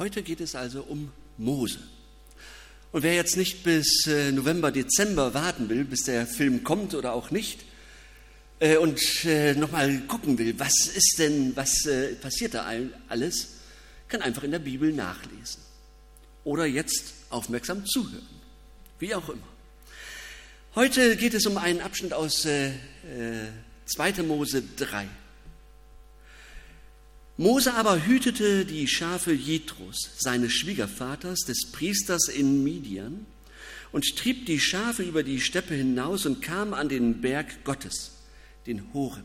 Heute geht es also um Mose. Und wer jetzt nicht bis äh, November, Dezember warten will, bis der Film kommt oder auch nicht, äh, und äh, nochmal gucken will, was ist denn, was passiert da alles, kann einfach in der Bibel nachlesen. Oder jetzt aufmerksam zuhören. Wie auch immer. Heute geht es um einen Abschnitt aus äh, 2. Mose 3. Mose aber hütete die Schafe Jethros, seines Schwiegervaters, des Priesters in Midian, und trieb die Schafe über die Steppe hinaus und kam an den Berg Gottes, den Horeb.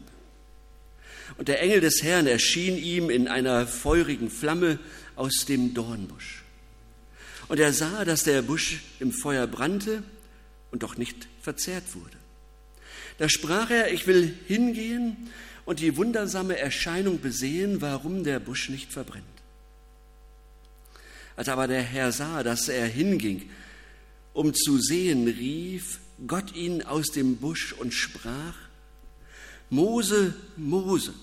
Und der Engel des Herrn erschien ihm in einer feurigen Flamme aus dem Dornbusch. Und er sah, dass der Busch im Feuer brannte und doch nicht verzehrt wurde. Da sprach er, ich will hingehen und die wundersame Erscheinung besehen, warum der Busch nicht verbrennt. Als aber der Herr sah, dass er hinging, um zu sehen, rief Gott ihn aus dem Busch und sprach, Mose, Mose.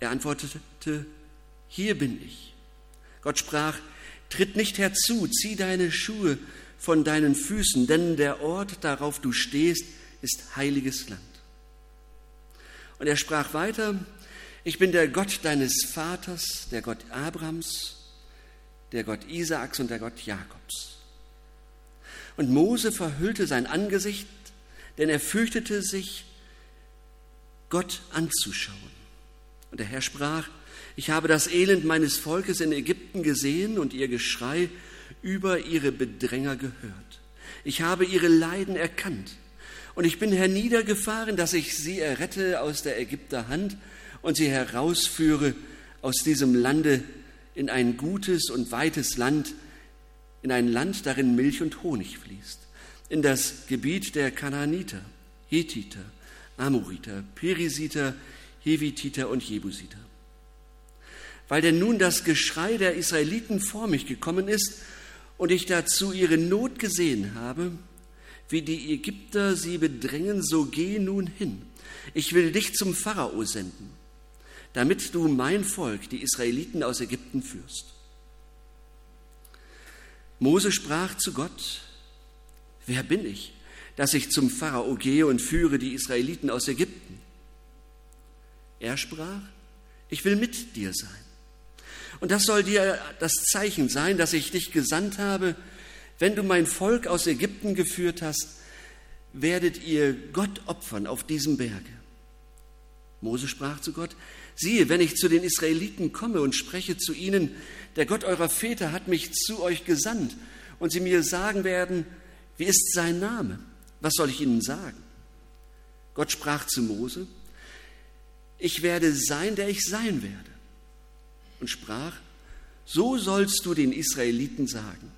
Er antwortete, hier bin ich. Gott sprach, tritt nicht herzu, zieh deine Schuhe von deinen Füßen, denn der Ort, darauf du stehst, ist heiliges Land. Und er sprach weiter, ich bin der Gott deines Vaters, der Gott Abrams, der Gott Isaaks und der Gott Jakobs. Und Mose verhüllte sein Angesicht, denn er fürchtete sich, Gott anzuschauen. Und der Herr sprach, ich habe das Elend meines Volkes in Ägypten gesehen und ihr Geschrei über ihre Bedränger gehört. Ich habe ihre Leiden erkannt. Und ich bin herniedergefahren, dass ich sie errette aus der Ägypter Hand und sie herausführe aus diesem Lande in ein gutes und weites Land, in ein Land, darin Milch und Honig fließt, in das Gebiet der Kanaaniter, Hethiter, Amoriter, Perisiter, Hevititer und Jebusiter. Weil denn nun das Geschrei der Israeliten vor mich gekommen ist und ich dazu ihre Not gesehen habe, wie die Ägypter sie bedrängen, so geh nun hin. Ich will dich zum Pharao senden, damit du mein Volk, die Israeliten aus Ägypten, führst. Mose sprach zu Gott, wer bin ich, dass ich zum Pharao gehe und führe die Israeliten aus Ägypten? Er sprach, ich will mit dir sein. Und das soll dir das Zeichen sein, dass ich dich gesandt habe. Wenn du mein Volk aus Ägypten geführt hast, werdet ihr Gott opfern auf diesem Berge. Mose sprach zu Gott, siehe, wenn ich zu den Israeliten komme und spreche zu ihnen, der Gott eurer Väter hat mich zu euch gesandt, und sie mir sagen werden, wie ist sein Name? Was soll ich ihnen sagen? Gott sprach zu Mose, ich werde sein, der ich sein werde. Und sprach, so sollst du den Israeliten sagen,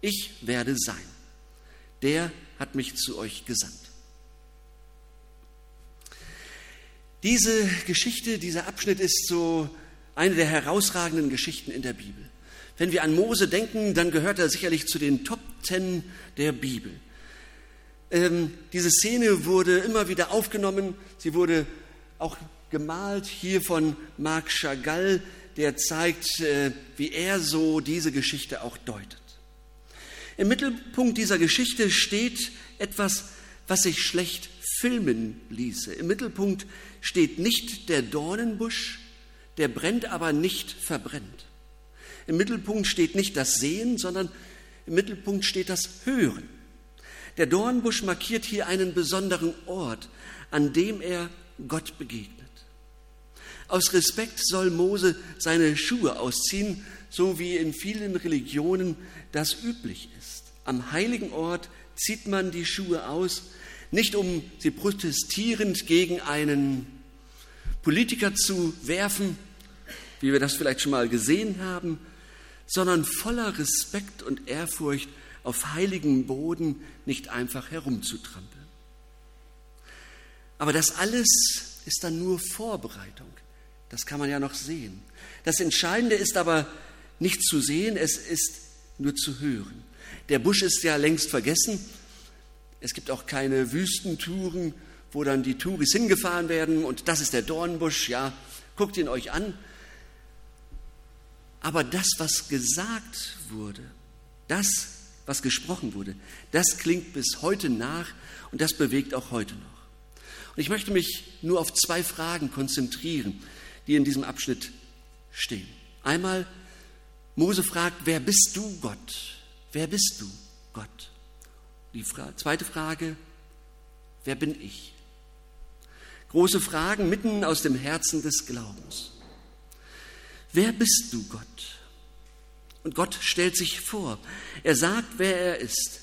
ich werde sein. Der hat mich zu euch gesandt. Diese Geschichte, dieser Abschnitt ist so eine der herausragenden Geschichten in der Bibel. Wenn wir an Mose denken, dann gehört er sicherlich zu den Top Ten der Bibel. Ähm, diese Szene wurde immer wieder aufgenommen, sie wurde auch gemalt hier von Marc Chagall, der zeigt, äh, wie er so diese Geschichte auch deutet. Im Mittelpunkt dieser Geschichte steht etwas, was sich schlecht filmen ließe. Im Mittelpunkt steht nicht der Dornenbusch, der brennt, aber nicht verbrennt. Im Mittelpunkt steht nicht das Sehen, sondern im Mittelpunkt steht das Hören. Der Dornbusch markiert hier einen besonderen Ort, an dem er Gott begegnet. Aus Respekt soll Mose seine Schuhe ausziehen, so wie in vielen Religionen das üblich. Am heiligen Ort zieht man die Schuhe aus, nicht um sie protestierend gegen einen Politiker zu werfen, wie wir das vielleicht schon mal gesehen haben, sondern voller Respekt und Ehrfurcht auf heiligem Boden nicht einfach herumzutrampeln. Aber das alles ist dann nur Vorbereitung. Das kann man ja noch sehen. Das Entscheidende ist aber nicht zu sehen, es ist nur zu hören. Der Busch ist ja längst vergessen. Es gibt auch keine Wüstentouren, wo dann die Touris hingefahren werden und das ist der Dornbusch, ja, guckt ihn euch an. Aber das, was gesagt wurde, das, was gesprochen wurde, das klingt bis heute nach und das bewegt auch heute noch. Und ich möchte mich nur auf zwei Fragen konzentrieren, die in diesem Abschnitt stehen. Einmal, Mose fragt, wer bist du Gott? Wer bist du Gott? Die Fra zweite Frage, wer bin ich? Große Fragen mitten aus dem Herzen des Glaubens. Wer bist du Gott? Und Gott stellt sich vor. Er sagt, wer er ist.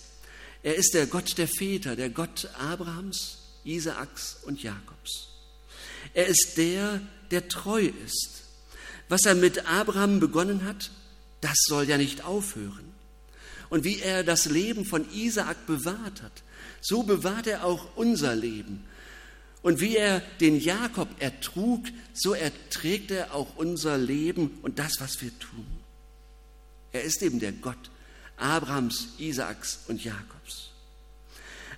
Er ist der Gott der Väter, der Gott Abrahams, Isaaks und Jakobs. Er ist der, der treu ist. Was er mit Abraham begonnen hat, das soll ja nicht aufhören. Und wie er das Leben von Isaak bewahrt hat, so bewahrt er auch unser Leben. Und wie er den Jakob ertrug, so erträgt er auch unser Leben und das, was wir tun. Er ist eben der Gott Abrahams, Isaaks und Jakobs.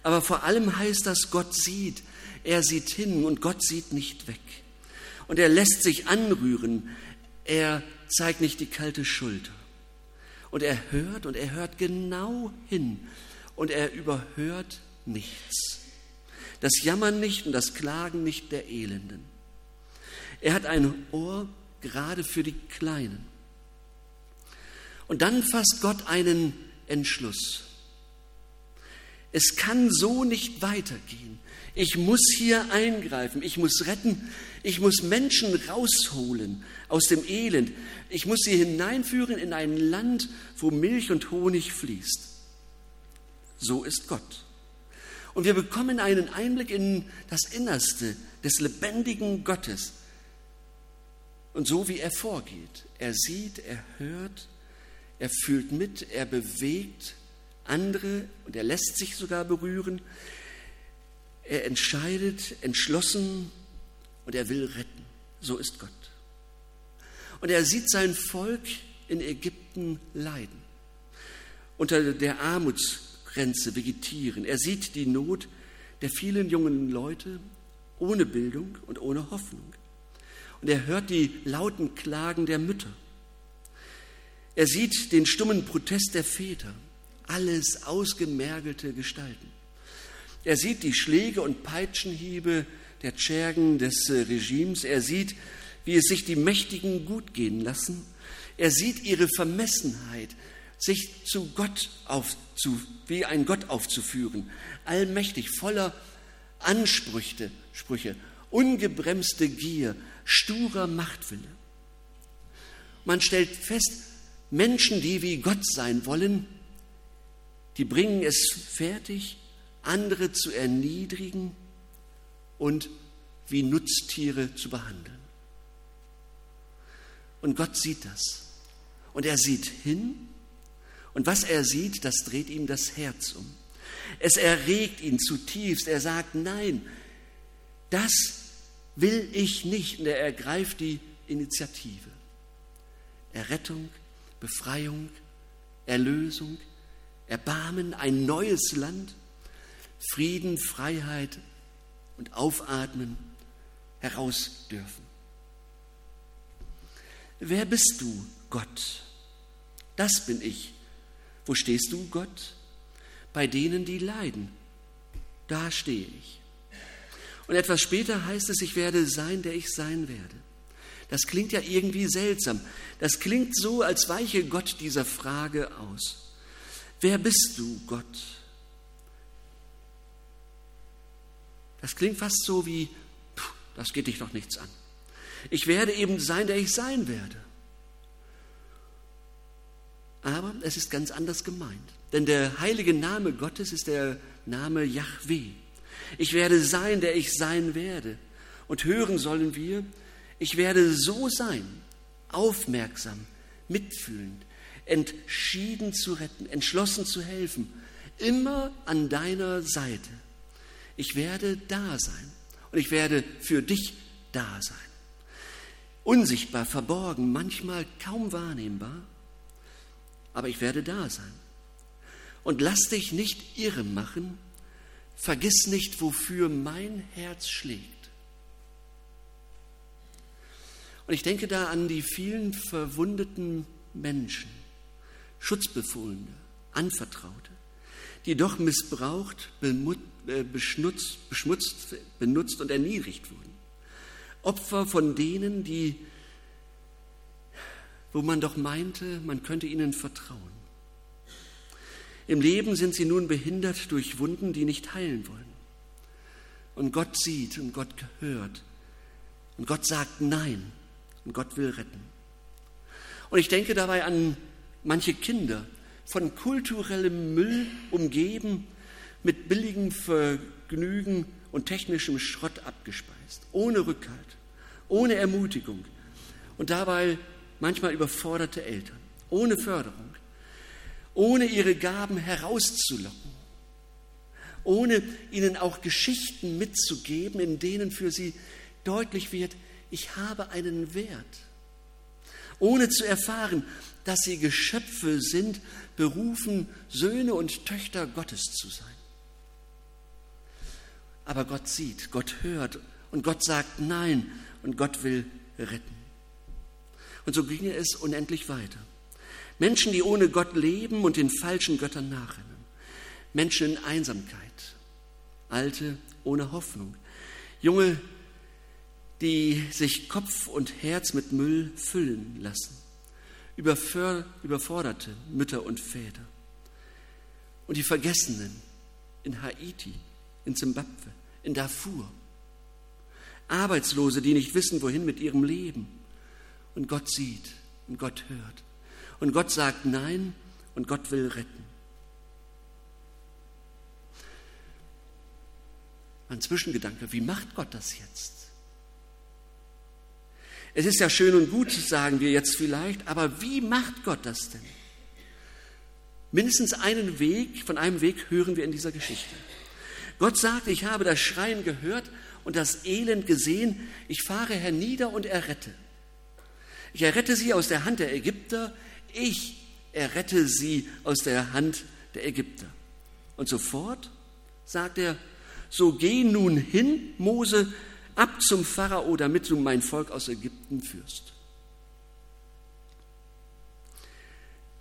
Aber vor allem heißt das, Gott sieht, er sieht hin und Gott sieht nicht weg. Und er lässt sich anrühren, er zeigt nicht die kalte Schulter. Und er hört und er hört genau hin und er überhört nichts. Das Jammern nicht und das Klagen nicht der Elenden. Er hat ein Ohr gerade für die Kleinen. Und dann fasst Gott einen Entschluss. Es kann so nicht weitergehen. Ich muss hier eingreifen, ich muss retten, ich muss Menschen rausholen aus dem Elend, ich muss sie hineinführen in ein Land, wo Milch und Honig fließt. So ist Gott. Und wir bekommen einen Einblick in das Innerste des lebendigen Gottes. Und so wie er vorgeht. Er sieht, er hört, er fühlt mit, er bewegt andere und er lässt sich sogar berühren. Er entscheidet entschlossen und er will retten. So ist Gott. Und er sieht sein Volk in Ägypten leiden, unter der Armutsgrenze vegetieren. Er sieht die Not der vielen jungen Leute ohne Bildung und ohne Hoffnung. Und er hört die lauten Klagen der Mütter. Er sieht den stummen Protest der Väter, alles ausgemergelte Gestalten. Er sieht die Schläge und Peitschenhiebe der Tschergen des äh, Regimes. Er sieht, wie es sich die Mächtigen gut gehen lassen. Er sieht ihre Vermessenheit, sich zu Gott aufzu, wie ein Gott aufzuführen, allmächtig, voller Ansprüche, Sprüche, ungebremste Gier, sturer Machtwille. Man stellt fest, Menschen, die wie Gott sein wollen, die bringen es fertig, andere zu erniedrigen und wie Nutztiere zu behandeln. Und Gott sieht das. Und er sieht hin. Und was er sieht, das dreht ihm das Herz um. Es erregt ihn zutiefst. Er sagt, nein, das will ich nicht. Und er ergreift die Initiative. Errettung, Befreiung, Erlösung, Erbarmen, ein neues Land, Frieden, Freiheit und Aufatmen heraus dürfen. Wer bist du, Gott? Das bin ich. Wo stehst du, Gott? Bei denen, die leiden. Da stehe ich. Und etwas später heißt es, ich werde sein, der ich sein werde. Das klingt ja irgendwie seltsam. Das klingt so, als weiche Gott dieser Frage aus. Wer bist du, Gott? Das klingt fast so wie, das geht dich doch nichts an. Ich werde eben sein, der ich sein werde. Aber es ist ganz anders gemeint. Denn der heilige Name Gottes ist der Name Yahweh. Ich werde sein, der ich sein werde. Und hören sollen wir, ich werde so sein, aufmerksam, mitfühlend, entschieden zu retten, entschlossen zu helfen, immer an deiner Seite. Ich werde da sein und ich werde für dich da sein. Unsichtbar, verborgen, manchmal kaum wahrnehmbar, aber ich werde da sein. Und lass dich nicht irre machen, vergiss nicht, wofür mein Herz schlägt. Und ich denke da an die vielen verwundeten Menschen, Schutzbefohlene, Anvertraute, die doch missbraucht, äh, beschmutzt, beschmutzt, benutzt und erniedrigt wurden. Opfer von denen, die, wo man doch meinte, man könnte ihnen vertrauen. Im Leben sind sie nun behindert durch Wunden, die nicht heilen wollen. Und Gott sieht und Gott hört. Und Gott sagt Nein. Und Gott will retten. Und ich denke dabei an manche Kinder, von kulturellem Müll umgeben, mit billigem Vergnügen und technischem Schrott abgespeist, ohne Rückhalt, ohne Ermutigung. Und dabei manchmal überforderte Eltern, ohne Förderung, ohne ihre Gaben herauszulocken, ohne ihnen auch Geschichten mitzugeben, in denen für sie deutlich wird, ich habe einen Wert, ohne zu erfahren, dass sie Geschöpfe sind, berufen, Söhne und Töchter Gottes zu sein. Aber Gott sieht, Gott hört und Gott sagt Nein und Gott will retten. Und so ginge es unendlich weiter. Menschen, die ohne Gott leben und den falschen Göttern nachrennen. Menschen in Einsamkeit. Alte ohne Hoffnung. Junge, die sich Kopf und Herz mit Müll füllen lassen. Überforderte Mütter und Väter. Und die Vergessenen in Haiti, in Zimbabwe, in Darfur. Arbeitslose, die nicht wissen, wohin mit ihrem Leben. Und Gott sieht und Gott hört. Und Gott sagt Nein und Gott will retten. Ein Zwischengedanke, wie macht Gott das jetzt? Es ist ja schön und gut, sagen wir jetzt vielleicht, aber wie macht Gott das denn? Mindestens einen Weg, von einem Weg hören wir in dieser Geschichte. Gott sagt, ich habe das Schreien gehört und das Elend gesehen, ich fahre hernieder und errette. Ich errette sie aus der Hand der Ägypter, ich errette sie aus der Hand der Ägypter. Und sofort sagt er, so geh nun hin, Mose, ab zum Pharao, damit du mein Volk aus Ägypten führst.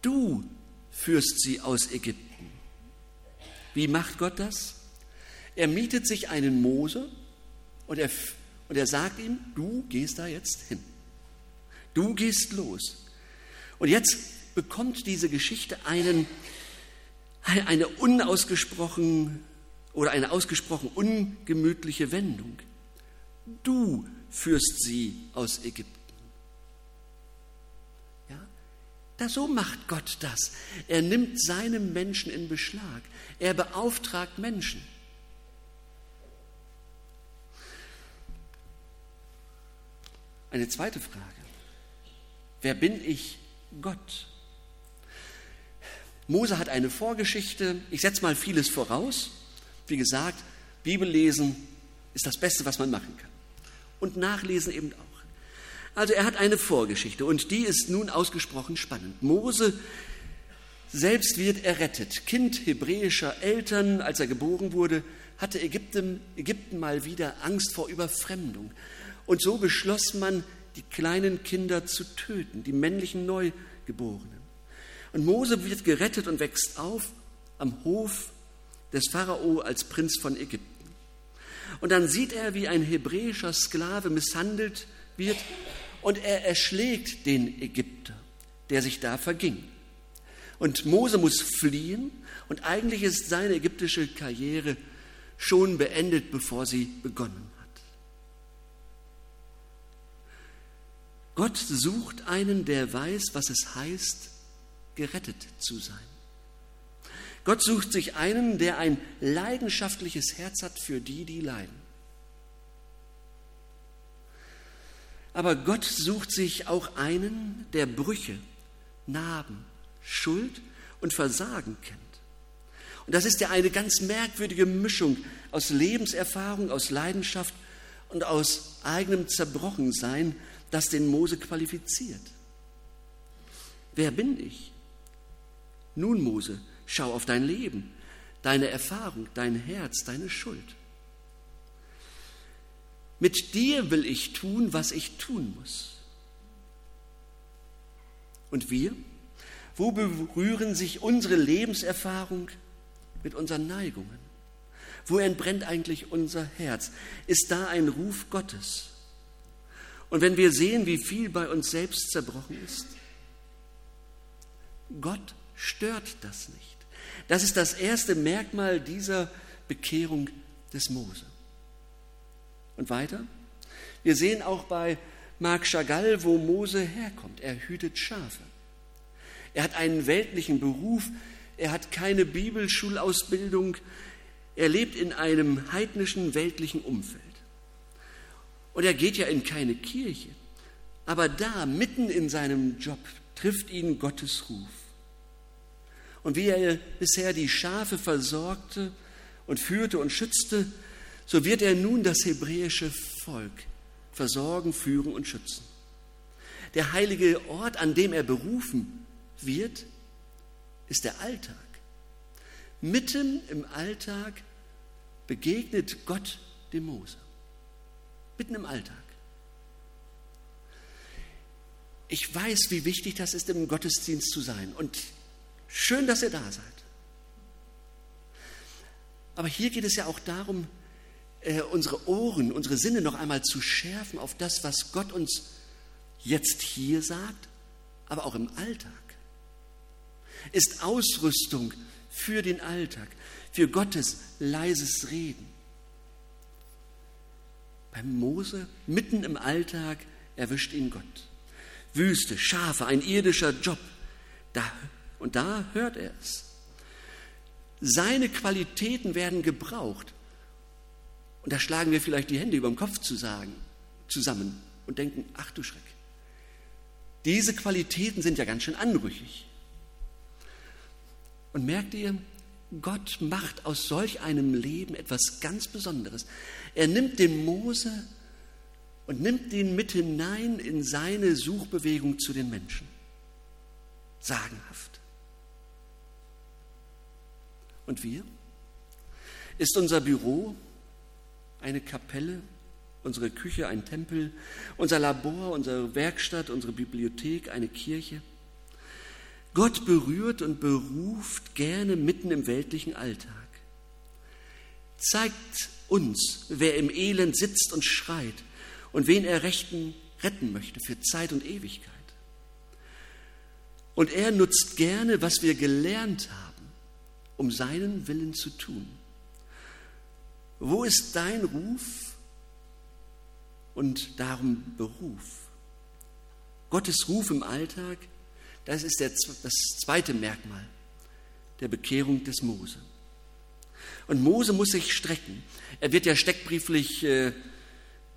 Du führst sie aus Ägypten. Wie macht Gott das? Er mietet sich einen Mose und er, und er sagt ihm, du gehst da jetzt hin. Du gehst los. Und jetzt bekommt diese Geschichte einen, eine unausgesprochen oder eine ausgesprochen ungemütliche Wendung. Du führst sie aus Ägypten. Ja? Da so macht Gott das. Er nimmt seine Menschen in Beschlag. Er beauftragt Menschen. Eine zweite Frage. Wer bin ich Gott? Mose hat eine Vorgeschichte. Ich setze mal vieles voraus. Wie gesagt, Bibel lesen ist das Beste, was man machen kann und Nachlesen eben auch. Also er hat eine Vorgeschichte und die ist nun ausgesprochen spannend. Mose selbst wird errettet. Kind hebräischer Eltern, als er geboren wurde, hatte Ägypten, Ägypten mal wieder Angst vor Überfremdung. Und so beschloss man, die kleinen Kinder zu töten, die männlichen Neugeborenen. Und Mose wird gerettet und wächst auf am Hof des Pharao als Prinz von Ägypten. Und dann sieht er, wie ein hebräischer Sklave misshandelt wird und er erschlägt den Ägypter, der sich da verging. Und Mose muss fliehen und eigentlich ist seine ägyptische Karriere schon beendet, bevor sie begonnen hat. Gott sucht einen, der weiß, was es heißt, gerettet zu sein. Gott sucht sich einen, der ein leidenschaftliches Herz hat für die, die leiden. Aber Gott sucht sich auch einen, der Brüche, Narben, Schuld und Versagen kennt. Und das ist ja eine ganz merkwürdige Mischung aus Lebenserfahrung, aus Leidenschaft und aus eigenem Zerbrochensein, das den Mose qualifiziert. Wer bin ich? Nun, Mose, Schau auf dein Leben, deine Erfahrung, dein Herz, deine Schuld. Mit dir will ich tun, was ich tun muss. Und wir? Wo berühren sich unsere Lebenserfahrung mit unseren Neigungen? Wo entbrennt eigentlich unser Herz? Ist da ein Ruf Gottes? Und wenn wir sehen, wie viel bei uns selbst zerbrochen ist, Gott stört das nicht. Das ist das erste Merkmal dieser Bekehrung des Mose. Und weiter? Wir sehen auch bei Marc Chagall, wo Mose herkommt. Er hütet Schafe. Er hat einen weltlichen Beruf. Er hat keine Bibelschulausbildung. Er lebt in einem heidnischen weltlichen Umfeld. Und er geht ja in keine Kirche. Aber da, mitten in seinem Job, trifft ihn Gottes Ruf. Und wie er bisher die Schafe versorgte und führte und schützte, so wird er nun das hebräische Volk versorgen, führen und schützen. Der heilige Ort, an dem er berufen wird, ist der Alltag. Mitten im Alltag begegnet Gott dem Mose. Mitten im Alltag. Ich weiß, wie wichtig das ist, im Gottesdienst zu sein. Und schön, dass ihr da seid. Aber hier geht es ja auch darum, äh, unsere Ohren, unsere Sinne noch einmal zu schärfen auf das, was Gott uns jetzt hier sagt, aber auch im Alltag. Ist Ausrüstung für den Alltag, für Gottes leises Reden. Beim Mose, mitten im Alltag, erwischt ihn Gott. Wüste, Schafe, ein irdischer Job. Da, und da hört er es. Seine Qualitäten werden gebraucht, und da schlagen wir vielleicht die Hände über dem Kopf zusammen und denken, ach du Schreck. Diese Qualitäten sind ja ganz schön anrüchig. Und merkt ihr, Gott macht aus solch einem Leben etwas ganz Besonderes. Er nimmt den Mose und nimmt ihn mit hinein in seine Suchbewegung zu den Menschen. Sagenhaft. Und wir? Ist unser Büro eine Kapelle, unsere Küche ein Tempel, unser Labor, unsere Werkstatt, unsere Bibliothek eine Kirche. Gott berührt und beruft gerne mitten im weltlichen Alltag. Zeigt uns, wer im Elend sitzt und schreit und wen er rechten, retten möchte für Zeit und Ewigkeit. Und er nutzt gerne, was wir gelernt haben, um seinen Willen zu tun. Wo ist dein Ruf und darum Beruf? Gottes Ruf im Alltag, das ist der, das zweite Merkmal der Bekehrung des Mose. Und Mose muss sich strecken. Er wird ja steckbrieflich äh,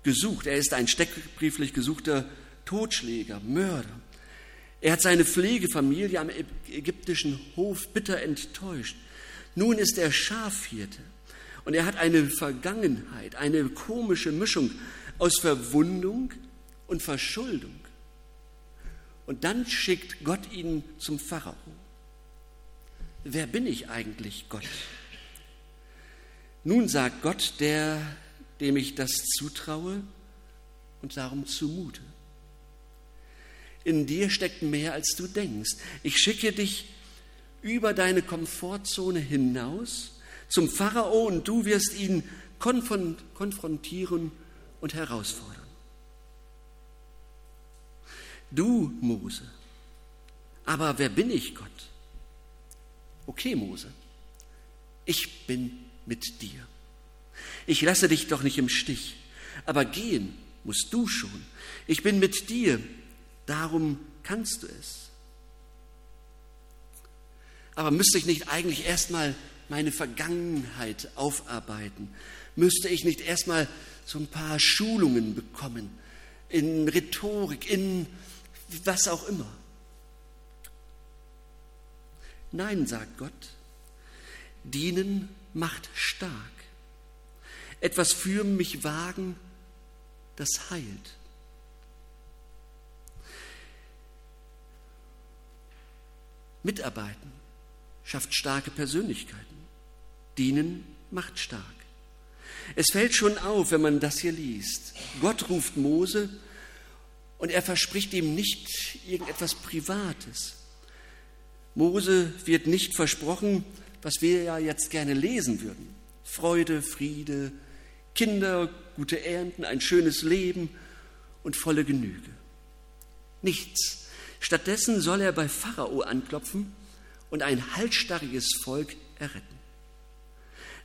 gesucht. Er ist ein steckbrieflich gesuchter Totschläger, Mörder. Er hat seine Pflegefamilie am ägyptischen Hof bitter enttäuscht. Nun ist er Schafhirte. Und er hat eine Vergangenheit, eine komische Mischung aus Verwundung und Verschuldung. Und dann schickt Gott ihn zum Pharao. Wer bin ich eigentlich, Gott? Nun sagt Gott, der, dem ich das zutraue und darum zumute. In dir steckt mehr, als du denkst. Ich schicke dich über deine Komfortzone hinaus zum Pharao und du wirst ihn konfrontieren und herausfordern. Du, Mose. Aber wer bin ich, Gott? Okay, Mose, ich bin mit dir. Ich lasse dich doch nicht im Stich, aber gehen musst du schon. Ich bin mit dir, darum kannst du es. Aber müsste ich nicht eigentlich erstmal meine Vergangenheit aufarbeiten? Müsste ich nicht erstmal so ein paar Schulungen bekommen in Rhetorik, in was auch immer? Nein, sagt Gott, dienen macht stark. Etwas für mich wagen, das heilt. Mitarbeiten schafft starke Persönlichkeiten. Dienen macht stark. Es fällt schon auf, wenn man das hier liest. Gott ruft Mose Und er verspricht ihm nicht irgendetwas Privates. Mose wird nicht versprochen, was wir ja jetzt gerne lesen würden. Freude, Friede, Kinder, gute Ernten, ein schönes Leben und volle Genüge. Nichts. Stattdessen soll er bei Pharao anklopfen und ein halsstarriges Volk erretten.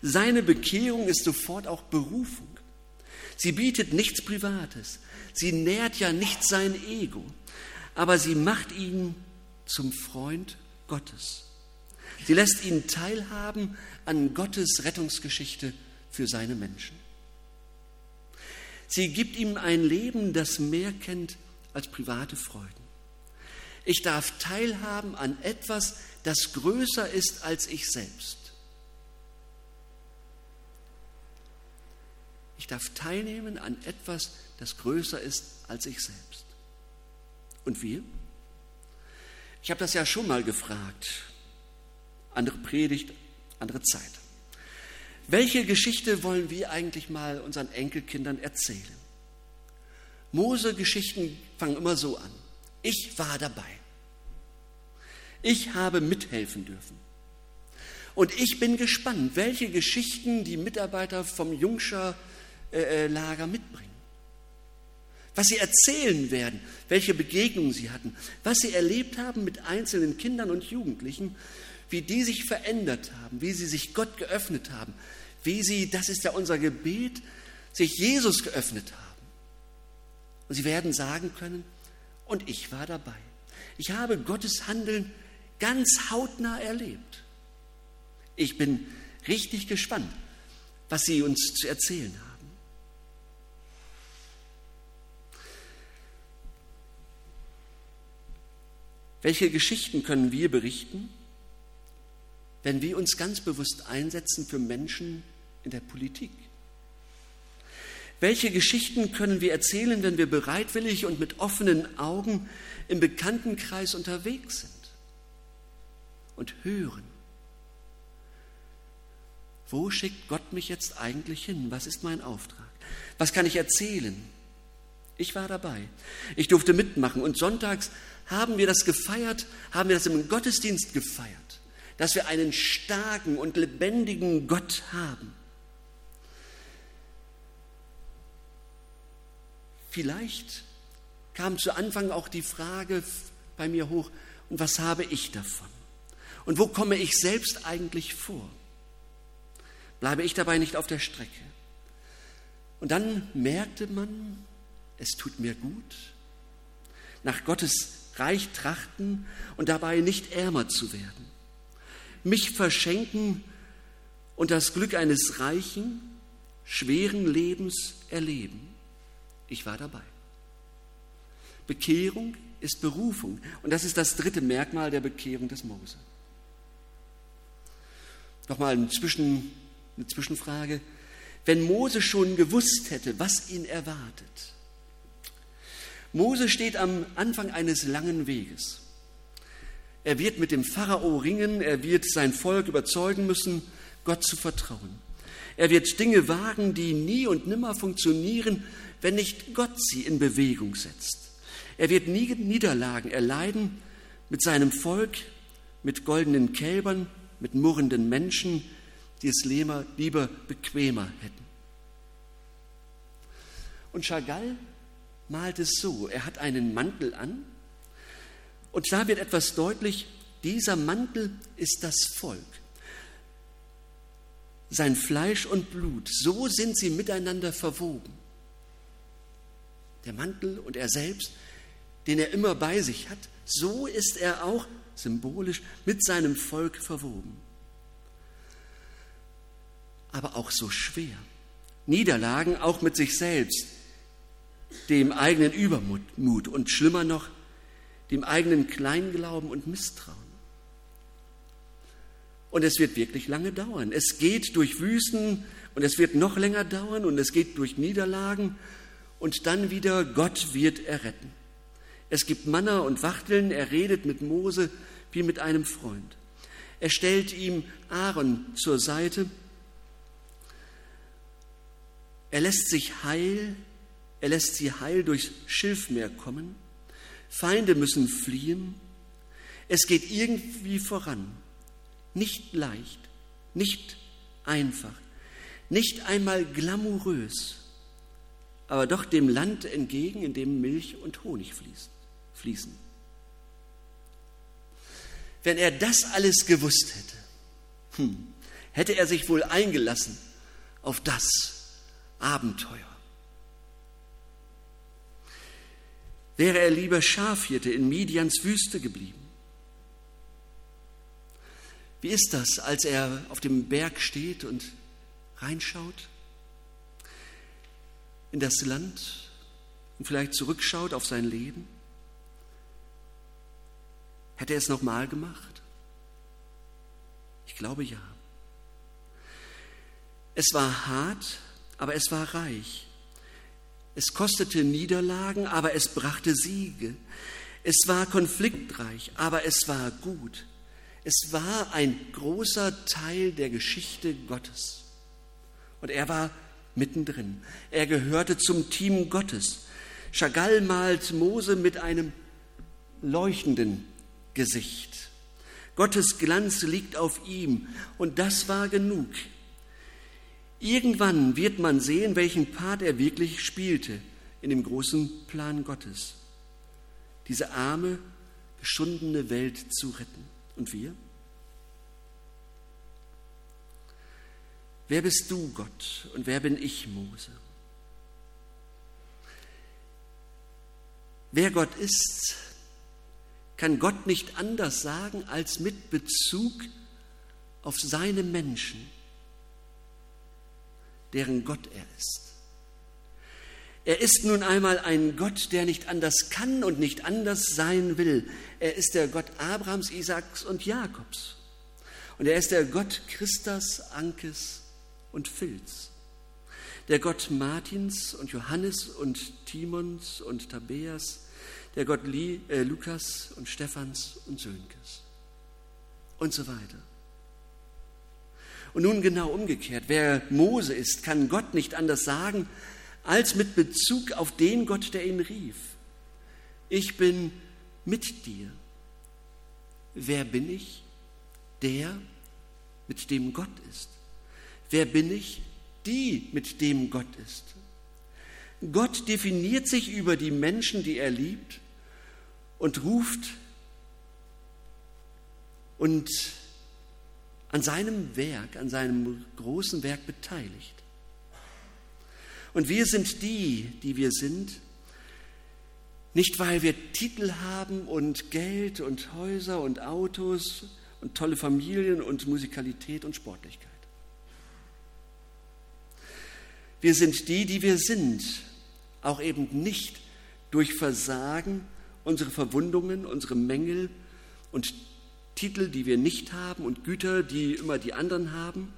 Seine Bekehrung ist sofort auch Berufung. Sie bietet nichts Privates. Sie nährt ja nicht sein Ego, aber sie macht ihn zum Freund Gottes. Sie lässt ihn teilhaben an Gottes Rettungsgeschichte für seine Menschen. Sie gibt ihm ein Leben, das mehr kennt als private Freuden. Ich darf teilhaben an etwas, das größer ist als ich selbst. Ich darf teilnehmen an etwas, das größer ist als ich selbst. Und wir? Ich habe das ja schon mal gefragt. Andere Predigt, andere Zeit. Welche Geschichte wollen wir eigentlich mal unseren Enkelkindern erzählen? Mose-Geschichten fangen immer so an. Ich war dabei. Ich habe mithelfen dürfen. Und ich bin gespannt, welche Geschichten die Mitarbeiter vom Jungscher äh, äh, Lager mitbringen. Was sie erzählen werden, welche Begegnungen sie hatten, was sie erlebt haben mit einzelnen Kindern und Jugendlichen, wie die sich verändert haben, wie sie sich Gott geöffnet haben, wie sie, das ist ja unser Gebet, sich Jesus geöffnet haben. Und sie werden sagen können, und ich war dabei. Ich habe Gottes Handeln ganz hautnah erlebt. Ich bin richtig gespannt, was Sie uns zu erzählen haben. Welche Geschichten können wir berichten, wenn wir uns ganz bewusst einsetzen für Menschen in der Politik? Welche Geschichten können wir erzählen, wenn wir bereitwillig und mit offenen Augen im Bekanntenkreis unterwegs sind und hören? Wo schickt Gott mich jetzt eigentlich hin? Was ist mein Auftrag? Was kann ich erzählen? Ich war dabei. Ich durfte mitmachen und sonntags haben wir das gefeiert, haben wir das im Gottesdienst gefeiert, dass wir einen starken und lebendigen Gott haben. Vielleicht kam zu Anfang auch die Frage bei mir hoch, und was habe ich davon? Und wo komme ich selbst eigentlich vor? Bleibe ich dabei nicht auf der Strecke? Und dann merkte man, es tut mir gut, nach Gottes reich trachten und dabei nicht ärmer zu werden. Mich verschenken und das Glück eines reichen, schweren Lebens erleben. Ich war dabei. Bekehrung ist Berufung und das ist das dritte Merkmal der Bekehrung des Mose. Nochmal eine, Zwischen, eine Zwischenfrage. Wenn Mose schon gewusst hätte, was ihn erwartet, Mose steht am Anfang eines langen Weges. Er wird mit dem Pharao ringen, er wird sein Volk überzeugen müssen, Gott zu vertrauen. Er wird Dinge wagen, die nie und nimmer funktionieren, wenn nicht Gott sie in Bewegung setzt. Er wird nie Niederlagen erleiden mit seinem Volk, mit goldenen Kälbern, mit murrenden Menschen, die es lieber bequemer hätten. Und Chagall malt es so, er hat einen Mantel an und da wird etwas deutlich, dieser Mantel ist das Volk. Sein Fleisch und Blut, so sind sie miteinander verwoben. Der Mantel und er selbst, den er immer bei sich hat, so ist er auch symbolisch mit seinem Volk verwoben. Aber auch so schwer. Niederlagen auch mit sich selbst, dem eigenen Übermut und schlimmer noch, dem eigenen Kleinglauben und Misstrauen. Und es wird wirklich lange dauern. Es geht durch Wüsten und es wird noch länger dauern und es geht durch Niederlagen und dann wieder Gott wird erretten. Es gibt Manna und Wachteln, er redet mit Mose wie mit einem Freund. Er stellt ihm Aaron zur Seite. Er lässt sich heil Er lässt sie heil durchs Schilfmeer kommen. Feinde müssen fliehen. Es geht irgendwie voran. Nicht leicht, nicht einfach, nicht einmal glamourös, aber doch dem Land entgegen, in dem Milch und Honig fließen. Wenn er das alles gewusst hätte, hm, hätte er sich wohl eingelassen auf das Abenteuer. Wäre er lieber Schafhirte in Midians Wüste geblieben? Wie ist das, als er auf dem Berg steht und reinschaut in das Land und vielleicht zurückschaut auf sein Leben? Hätte er es nochmal gemacht? Ich glaube ja. Es war hart, aber es war reich. Es kostete Niederlagen, aber es brachte Siege. Es war konfliktreich, aber es war gut. Es war ein großer Teil der Geschichte Gottes. Und er war mittendrin. Er gehörte zum Team Gottes. Chagall malt Mose mit einem leuchtenden Gesicht. Gottes Glanz liegt auf ihm und das war genug. Irgendwann wird man sehen, welchen Part er wirklich spielte in dem großen Plan Gottes. Diese arme, geschundene Welt zu retten. Und wir? Wer bist du, Gott, und wer bin ich, Mose? Wer Gott ist, kann Gott nicht anders sagen als mit Bezug auf seine Menschen, deren Gott er ist. Er ist nun einmal ein Gott, der nicht anders kann und nicht anders sein will. Er ist der Gott Abrahams, Isaaks und Jakobs. Und er ist der Gott Christas, Ankes und Phils. Der Gott Martins und Johannes und Timons und Tabeas, der Gott Li, äh, Lukas und Stephans und Sönkes und so weiter. Und nun genau umgekehrt, wer Mose ist, kann Gott nicht anders sagen, als mit Bezug auf den Gott, der ihn rief. Ich bin mit dir. Wer bin ich? Der, mit dem Gott ist. Wer bin ich? Die, mit dem Gott ist. Gott definiert sich über die Menschen, die er liebt und ruft und an seinem Werk, an seinem großen Werk beteiligt. Und wir sind die, die wir sind, nicht weil wir Titel haben und Geld und Häuser und Autos und tolle Familien und Musikalität und Sportlichkeit. Wir sind die, die wir sind, auch eben nicht durch Versagen unsere Verwundungen, unsere Mängel und Titel, die wir nicht haben und Güter, die immer die anderen haben.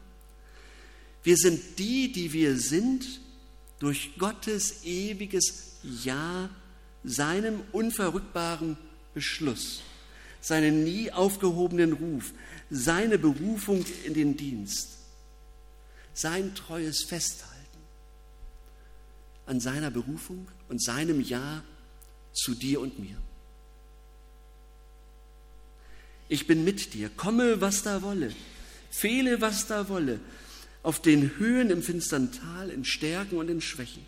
Wir sind die, die wir sind, durch Gottes ewiges Ja, seinem unverrückbaren Beschluss, seinen nie aufgehobenen Ruf, seine Berufung in den Dienst, sein treues Festhalten an seiner Berufung und seinem Ja zu dir und mir. Ich bin mit dir, komme, was da wolle, fehle, was da wolle, auf den Höhen im finstern Tal, in Stärken und in Schwächen,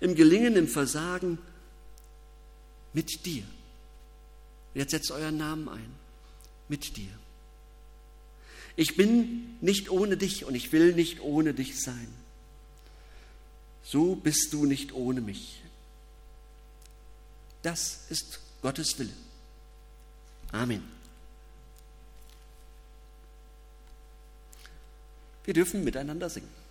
im Gelingen, im Versagen, mit dir. Jetzt setzt euren Namen ein, mit dir. Ich bin nicht ohne dich und ich will nicht ohne dich sein. So bist du nicht ohne mich. Das ist Gottes Wille. Amen. Wir dürfen miteinander singen.